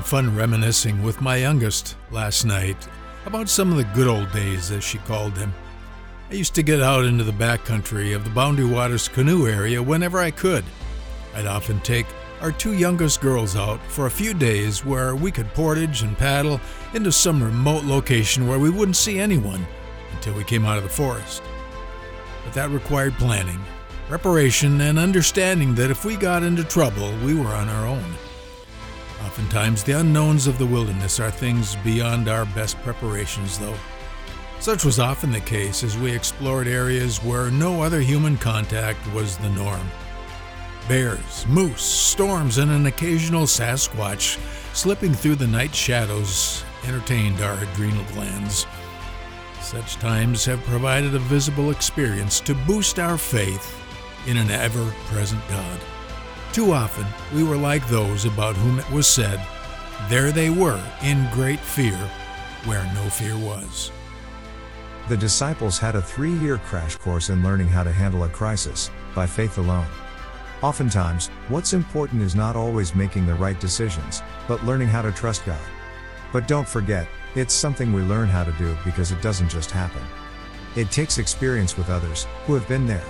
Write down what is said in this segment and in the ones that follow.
had fun reminiscing with my youngest last night about some of the good old days, as she called them. I used to get out into the backcountry of the Boundary Waters canoe area whenever I could. I'd often take our two youngest girls out for a few days where we could portage and paddle into some remote location where we wouldn't see anyone until we came out of the forest. But that required planning, preparation, and understanding that if we got into trouble, we were on our own. Oftentimes, the unknowns of the wilderness are things beyond our best preparations, though. Such was often the case as we explored areas where no other human contact was the norm. Bears, moose, storms, and an occasional Sasquatch slipping through the night shadows entertained our adrenal glands. Such times have provided a visible experience to boost our faith in an ever present God. Too often, we were like those about whom it was said, There they were, in great fear, where no fear was. The disciples had a three year crash course in learning how to handle a crisis, by faith alone. Oftentimes, what's important is not always making the right decisions, but learning how to trust God. But don't forget, it's something we learn how to do because it doesn't just happen. It takes experience with others who have been there.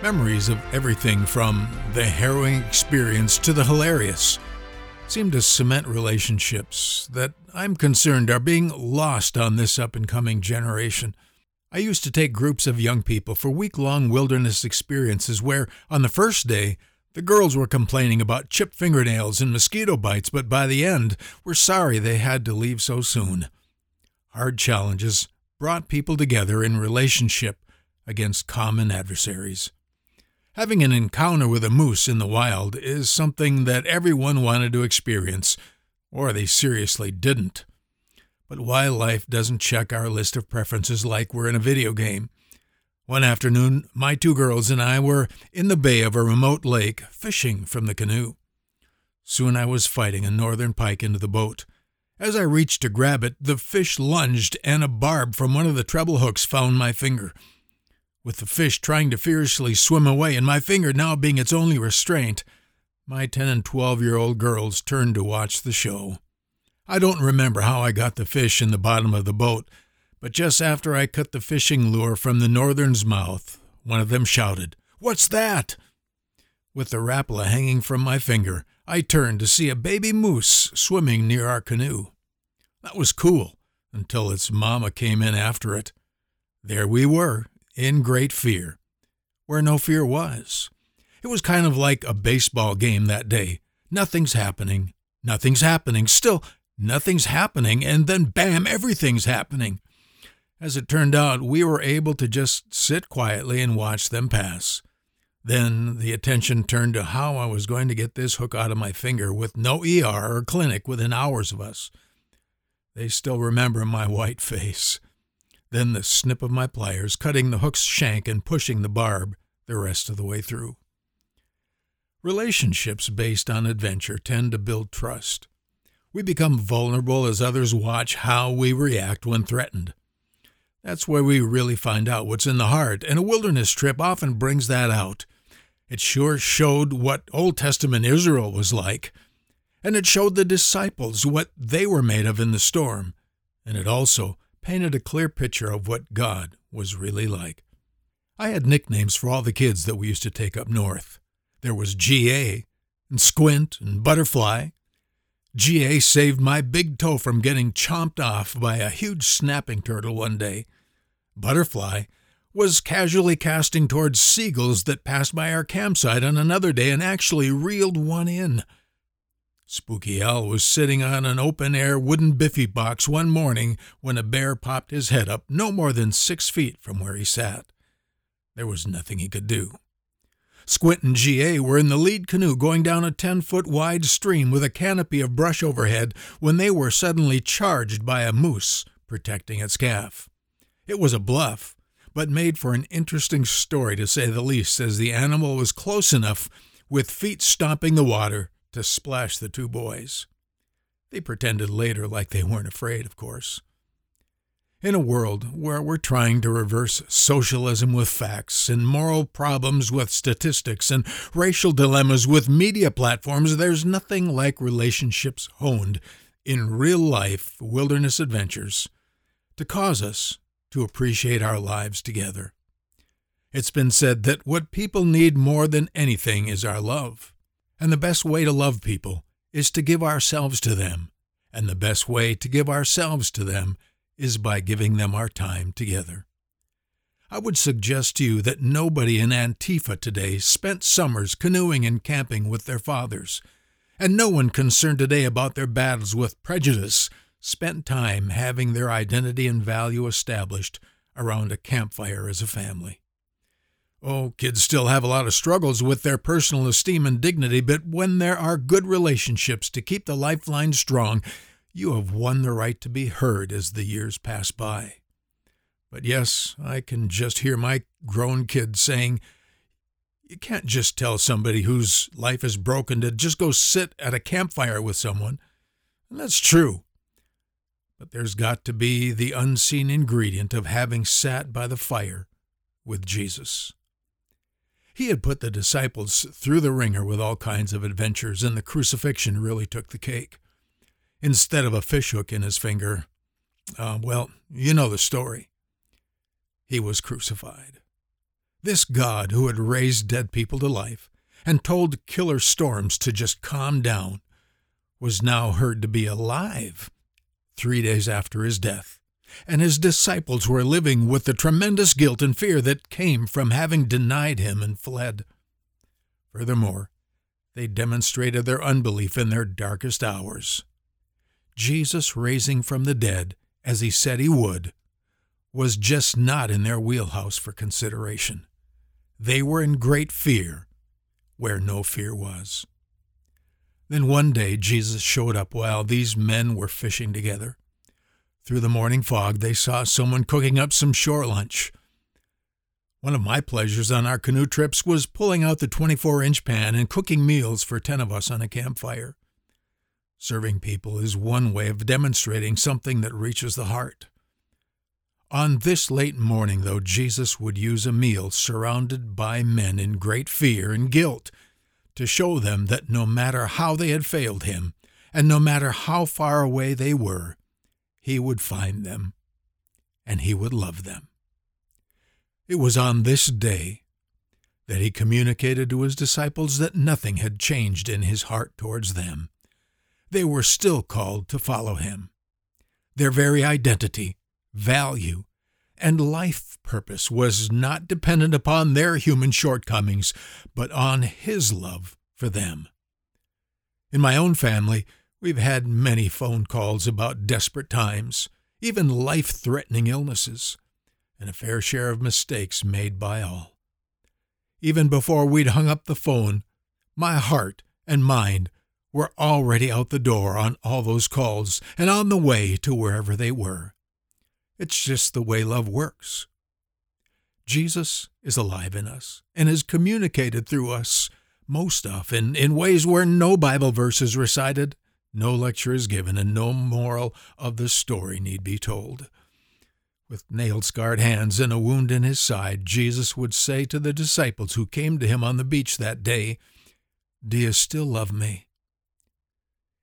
Memories of everything from the harrowing experience to the hilarious seem to cement relationships that I'm concerned are being lost on this up and coming generation. I used to take groups of young people for week long wilderness experiences where, on the first day, the girls were complaining about chipped fingernails and mosquito bites, but by the end were sorry they had to leave so soon. Hard challenges brought people together in relationship against common adversaries. Having an encounter with a moose in the wild is something that everyone wanted to experience, or they seriously didn't. But wildlife doesn't check our list of preferences like we're in a video game. One afternoon, my two girls and I were in the bay of a remote lake fishing from the canoe. Soon I was fighting a northern pike into the boat. As I reached to grab it, the fish lunged and a barb from one of the treble hooks found my finger with the fish trying to fiercely swim away and my finger now being its only restraint, my 10 and 12 year old girls turned to watch the show. I don't remember how I got the fish in the bottom of the boat, but just after I cut the fishing lure from the northern's mouth, one of them shouted, What's that? With the rapala hanging from my finger, I turned to see a baby moose swimming near our canoe. That was cool until its mamma came in after it. There we were, in great fear, where no fear was. It was kind of like a baseball game that day. Nothing's happening, nothing's happening, still nothing's happening, and then bam, everything's happening. As it turned out, we were able to just sit quietly and watch them pass. Then the attention turned to how I was going to get this hook out of my finger with no ER or clinic within hours of us. They still remember my white face then the snip of my pliers, cutting the hook's shank and pushing the barb the rest of the way through. Relationships based on adventure tend to build trust. We become vulnerable as others watch how we react when threatened. That's where we really find out what's in the heart, and a wilderness trip often brings that out. It sure showed what Old Testament Israel was like, and it showed the disciples what they were made of in the storm, and it also painted a clear picture of what God was really like. I had nicknames for all the kids that we used to take up north. There was G.A., and Squint, and Butterfly. G.A. saved my big toe from getting chomped off by a huge snapping turtle one day. Butterfly was casually casting towards seagulls that passed by our campsite on another day and actually reeled one in. Spooky Al was sitting on an open air wooden biffy box one morning when a bear popped his head up no more than six feet from where he sat. There was nothing he could do. Squint and G.A. were in the lead canoe going down a ten foot wide stream with a canopy of brush overhead when they were suddenly charged by a moose protecting its calf. It was a bluff, but made for an interesting story to say the least, as the animal was close enough, with feet stomping the water, to splash the two boys. They pretended later like they weren't afraid, of course. In a world where we're trying to reverse socialism with facts and moral problems with statistics and racial dilemmas with media platforms, there's nothing like relationships honed in real life wilderness adventures to cause us to appreciate our lives together. It's been said that what people need more than anything is our love. And the best way to love people is to give ourselves to them. And the best way to give ourselves to them is by giving them our time together. I would suggest to you that nobody in Antifa today spent summers canoeing and camping with their fathers, and no one concerned today about their battles with prejudice spent time having their identity and value established around a campfire as a family. Oh, kids still have a lot of struggles with their personal esteem and dignity, but when there are good relationships to keep the lifeline strong, you have won the right to be heard as the years pass by. But yes, I can just hear my grown kids saying, You can't just tell somebody whose life is broken to just go sit at a campfire with someone. And that's true. But there's got to be the unseen ingredient of having sat by the fire with Jesus. He had put the disciples through the wringer with all kinds of adventures, and the crucifixion really took the cake instead of a fishhook in his finger. Uh, well, you know the story. He was crucified. This God who had raised dead people to life and told killer storms to just calm down was now heard to be alive three days after his death, and his disciples were living with the tremendous guilt and fear that came from having denied him and fled. Furthermore, they demonstrated their unbelief in their darkest hours. Jesus raising from the dead, as he said he would, was just not in their wheelhouse for consideration. They were in great fear where no fear was. Then one day Jesus showed up while these men were fishing together. Through the morning fog, they saw someone cooking up some shore lunch. One of my pleasures on our canoe trips was pulling out the 24 inch pan and cooking meals for 10 of us on a campfire. Serving people is one way of demonstrating something that reaches the heart. On this late morning, though, Jesus would use a meal surrounded by men in great fear and guilt to show them that no matter how they had failed him, and no matter how far away they were, he would find them and he would love them. It was on this day that he communicated to his disciples that nothing had changed in his heart towards them they were still called to follow him. Their very identity, value, and life purpose was not dependent upon their human shortcomings, but on his love for them. In my own family, we've had many phone calls about desperate times, even life threatening illnesses, and a fair share of mistakes made by all. Even before we'd hung up the phone, my heart and mind were already out the door on all those calls and on the way to wherever they were. It's just the way love works. Jesus is alive in us and is communicated through us most often in ways where no Bible verse is recited, no lecture is given, and no moral of the story need be told. With nail scarred hands and a wound in his side, Jesus would say to the disciples who came to him on the beach that day, Do you still love me?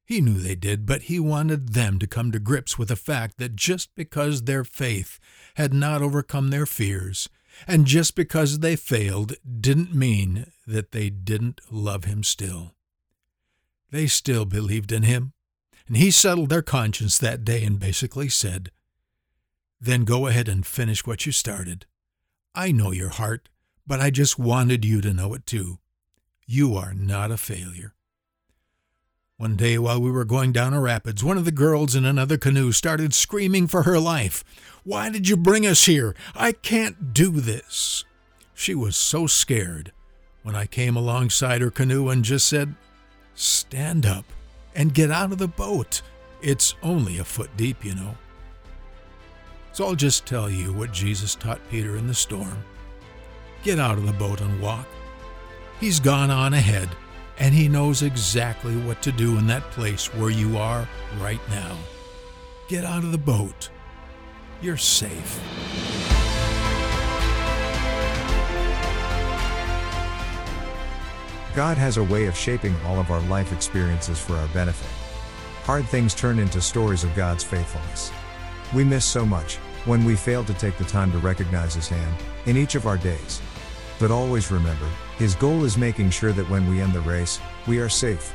He knew they did, but he wanted them to come to grips with the fact that just because their faith had not overcome their fears, and just because they failed, didn't mean that they didn't love him still. They still believed in him, and he settled their conscience that day and basically said, Then go ahead and finish what you started. I know your heart, but I just wanted you to know it too. You are not a failure. One day while we were going down a rapids, one of the girls in another canoe started screaming for her life. Why did you bring us here? I can't do this. She was so scared when I came alongside her canoe and just said, Stand up and get out of the boat. It's only a foot deep, you know. So I'll just tell you what Jesus taught Peter in the storm get out of the boat and walk. He's gone on ahead and He knows exactly what to do in that place where you are right now. Get out of the boat. you're safe. God has a way of shaping all of our life experiences for our benefit. Hard things turn into stories of God's faithfulness. We miss so much when we fail to take the time to recognize His hand in each of our days. But always remember, His goal is making sure that when we end the race, we are safe,